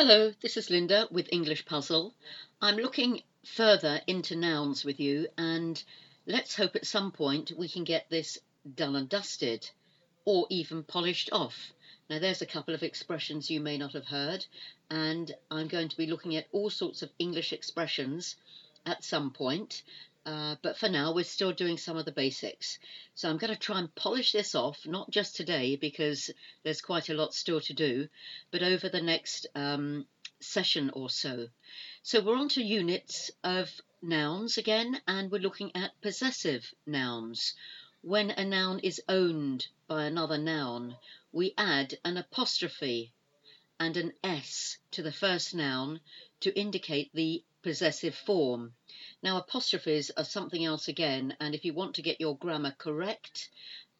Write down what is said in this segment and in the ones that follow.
Hello, this is Linda with English Puzzle. I'm looking further into nouns with you, and let's hope at some point we can get this done and dusted or even polished off. Now, there's a couple of expressions you may not have heard, and I'm going to be looking at all sorts of English expressions at some point. Uh, but for now, we're still doing some of the basics. So I'm going to try and polish this off, not just today, because there's quite a lot still to do, but over the next um, session or so. So we're on to units of nouns again, and we're looking at possessive nouns. When a noun is owned by another noun, we add an apostrophe and an S to the first noun to indicate the possessive form. Now, apostrophes are something else again, and if you want to get your grammar correct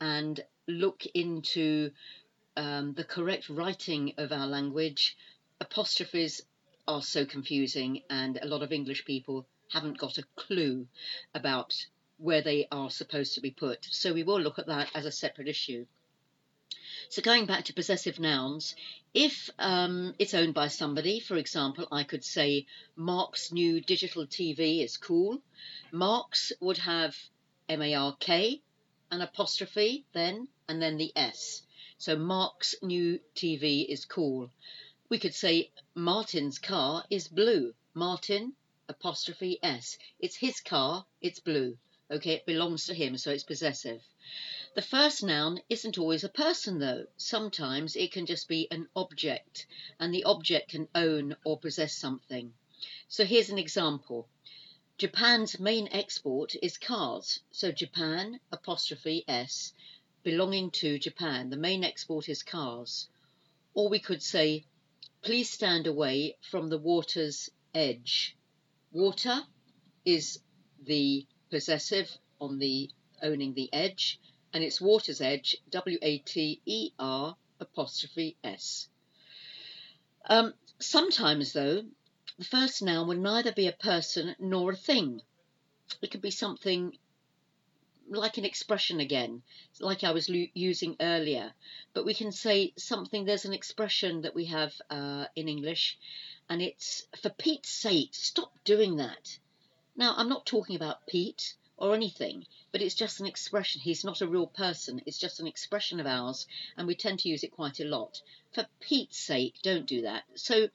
and look into um, the correct writing of our language, apostrophes are so confusing, and a lot of English people haven't got a clue about where they are supposed to be put. So, we will look at that as a separate issue. So going back to possessive nouns, if um, it's owned by somebody, for example, I could say Mark's new digital TV is cool. Mark's would have M-A-R-K, an apostrophe then, and then the S. So Mark's new TV is cool. We could say Martin's car is blue. Martin, apostrophe S. It's his car, it's blue. Okay, it belongs to him, so it's possessive. The first noun isn't always a person, though. Sometimes it can just be an object, and the object can own or possess something. So here's an example. Japan's main export is cars. So Japan, apostrophe S, belonging to Japan. The main export is cars. Or we could say, please stand away from the water's edge. Water is the possessive on the owning the edge and it's Water's Edge, W A T E R apostrophe S. Um, sometimes, though, the first noun will neither be a person nor a thing. It could be something like an expression again, like I was using earlier. But we can say something, there's an expression that we have uh, in English, and it's for Pete's sake, stop doing that. Now, I'm not talking about Pete or anything, but it's just an expression. He's not a real person, it's just an expression of ours, and we tend to use it quite a lot. For Pete's sake, don't do that. So,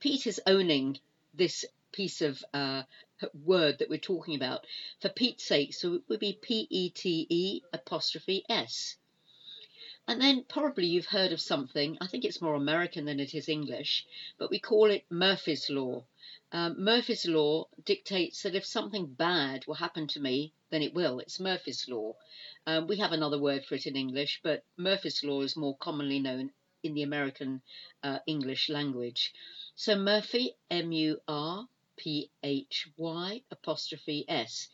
Pete is owning this piece of uh, word that we're talking about. For Pete's sake, so it would be P E T E apostrophe S. And then probably you've heard of something, I think it's more American than it is English, but we call it Murphy's Law. Um, Murphy's Law dictates that if something bad will happen to me, then it will. It's Murphy's Law. Um, we have another word for it in English, but Murphy's Law is more commonly known in the American uh, English language. So Murphy, M U R P H Y apostrophe S.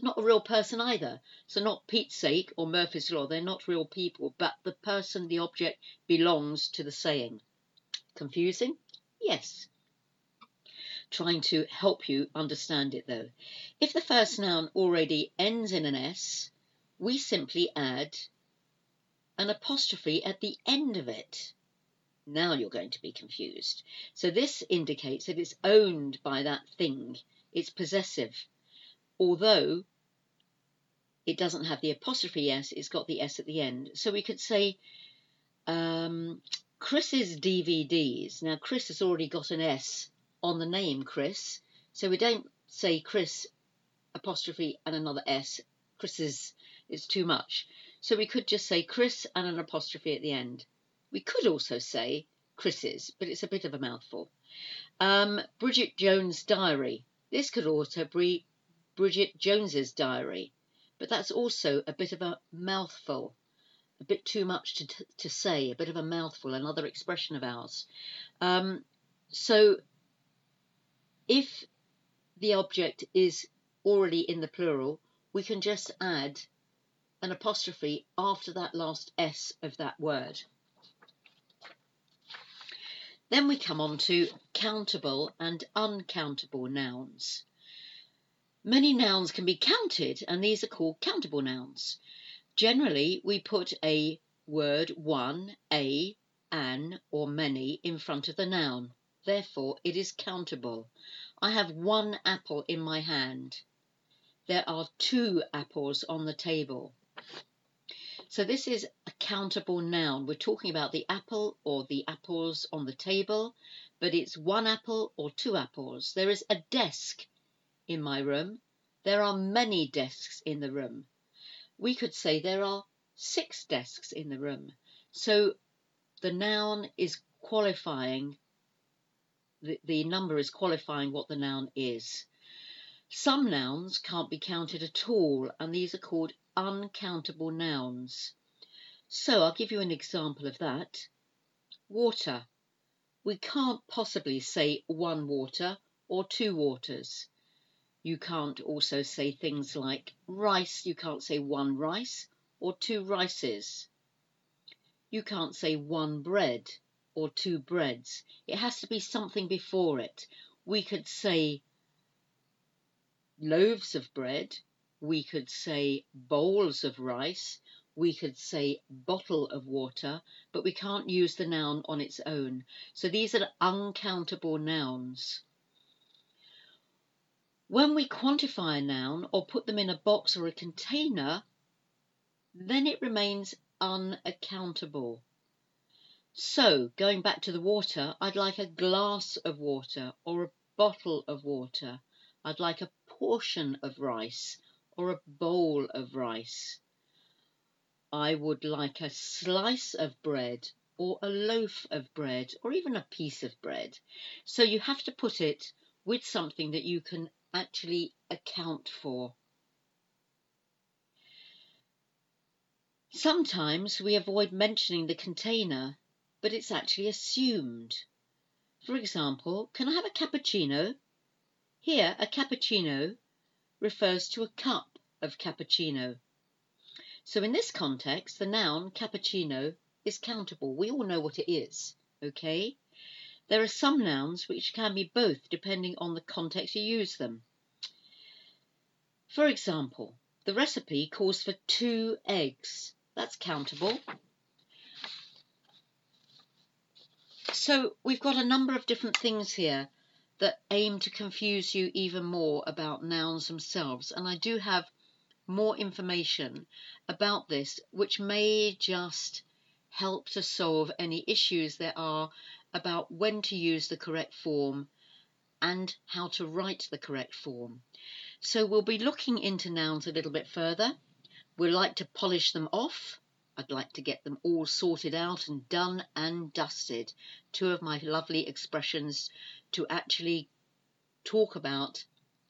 Not a real person either. So, not Pete's sake or Murphy's Law, they're not real people, but the person, the object, belongs to the saying. Confusing? Yes trying to help you understand it though. If the first noun already ends in an S, we simply add an apostrophe at the end of it. Now you're going to be confused. So this indicates that it's owned by that thing, it's possessive. Although it doesn't have the apostrophe S, it's got the S at the end. So we could say um, Chris's DVDs. Now, Chris has already got an S on the name Chris. So we don't say Chris apostrophe and another S. Chris's is too much. So we could just say Chris and an apostrophe at the end. We could also say Chris's, but it's a bit of a mouthful. Um, Bridget Jones' diary. This could also be Bridget Jones's diary, but that's also a bit of a mouthful, a bit too much to, to say, a bit of a mouthful, another expression of ours. Um, so if the object is already in the plural, we can just add an apostrophe after that last S of that word. Then we come on to countable and uncountable nouns. Many nouns can be counted, and these are called countable nouns. Generally, we put a word one, a, an, or many in front of the noun. Therefore, it is countable. I have one apple in my hand. There are two apples on the table. So this is a countable noun. We're talking about the apple or the apples on the table, but it's one apple or two apples. There is a desk in my room. There are many desks in the room. We could say there are six desks in the room. So the noun is qualifying, the, the number is qualifying what the noun is. Some nouns can't be counted at all, and these are called uncountable nouns. So I'll give you an example of that. Water. We can't possibly say one water or two waters. You can't also say things like rice. You can't say one rice or two rices. You can't say one bread or two breads. It has to be something before it. We could say loaves of bread, we could say bowls of rice, we could say bottle of water, but we can't use the noun on its own. So these are uncountable nouns. When we quantify a noun or put them in a box or a container, then it remains unaccountable. So, going back to the water, I'd like a glass of water or a bottle of water. I'd like a portion of rice or a bowl of rice. I would like a slice of bread or a loaf of bread or even a piece of bread. So you have to put it with something that you can actually account for. Sometimes we avoid mentioning the container, but it's actually assumed. For example, can I have a cappuccino? Here, a cappuccino refers to a cup of cappuccino. So in this context, the noun cappuccino is countable. We all know what it is, okay? There are some nouns which can be both depending on the context you use them. For example, the recipe calls for two eggs. That's countable. So we've got a number of different things here that aim to confuse you even more about nouns themselves. And I do have more information about this, which may just help to solve any issues there are about when to use the correct form and how to write the correct form. So we'll be looking into nouns a little bit further. We'd like to polish them off. I'd like to get them all sorted out and done and dusted. Two of my lovely expressions to actually talk about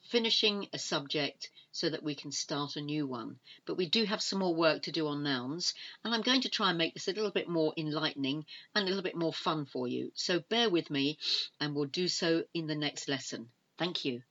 finishing a subject so that we can start a new one. But we do have some more work to do on nouns, and I'm going to try and make this a little bit more enlightening and a little bit more fun for you. So bear with me, and we'll do so in the next lesson. Thank you.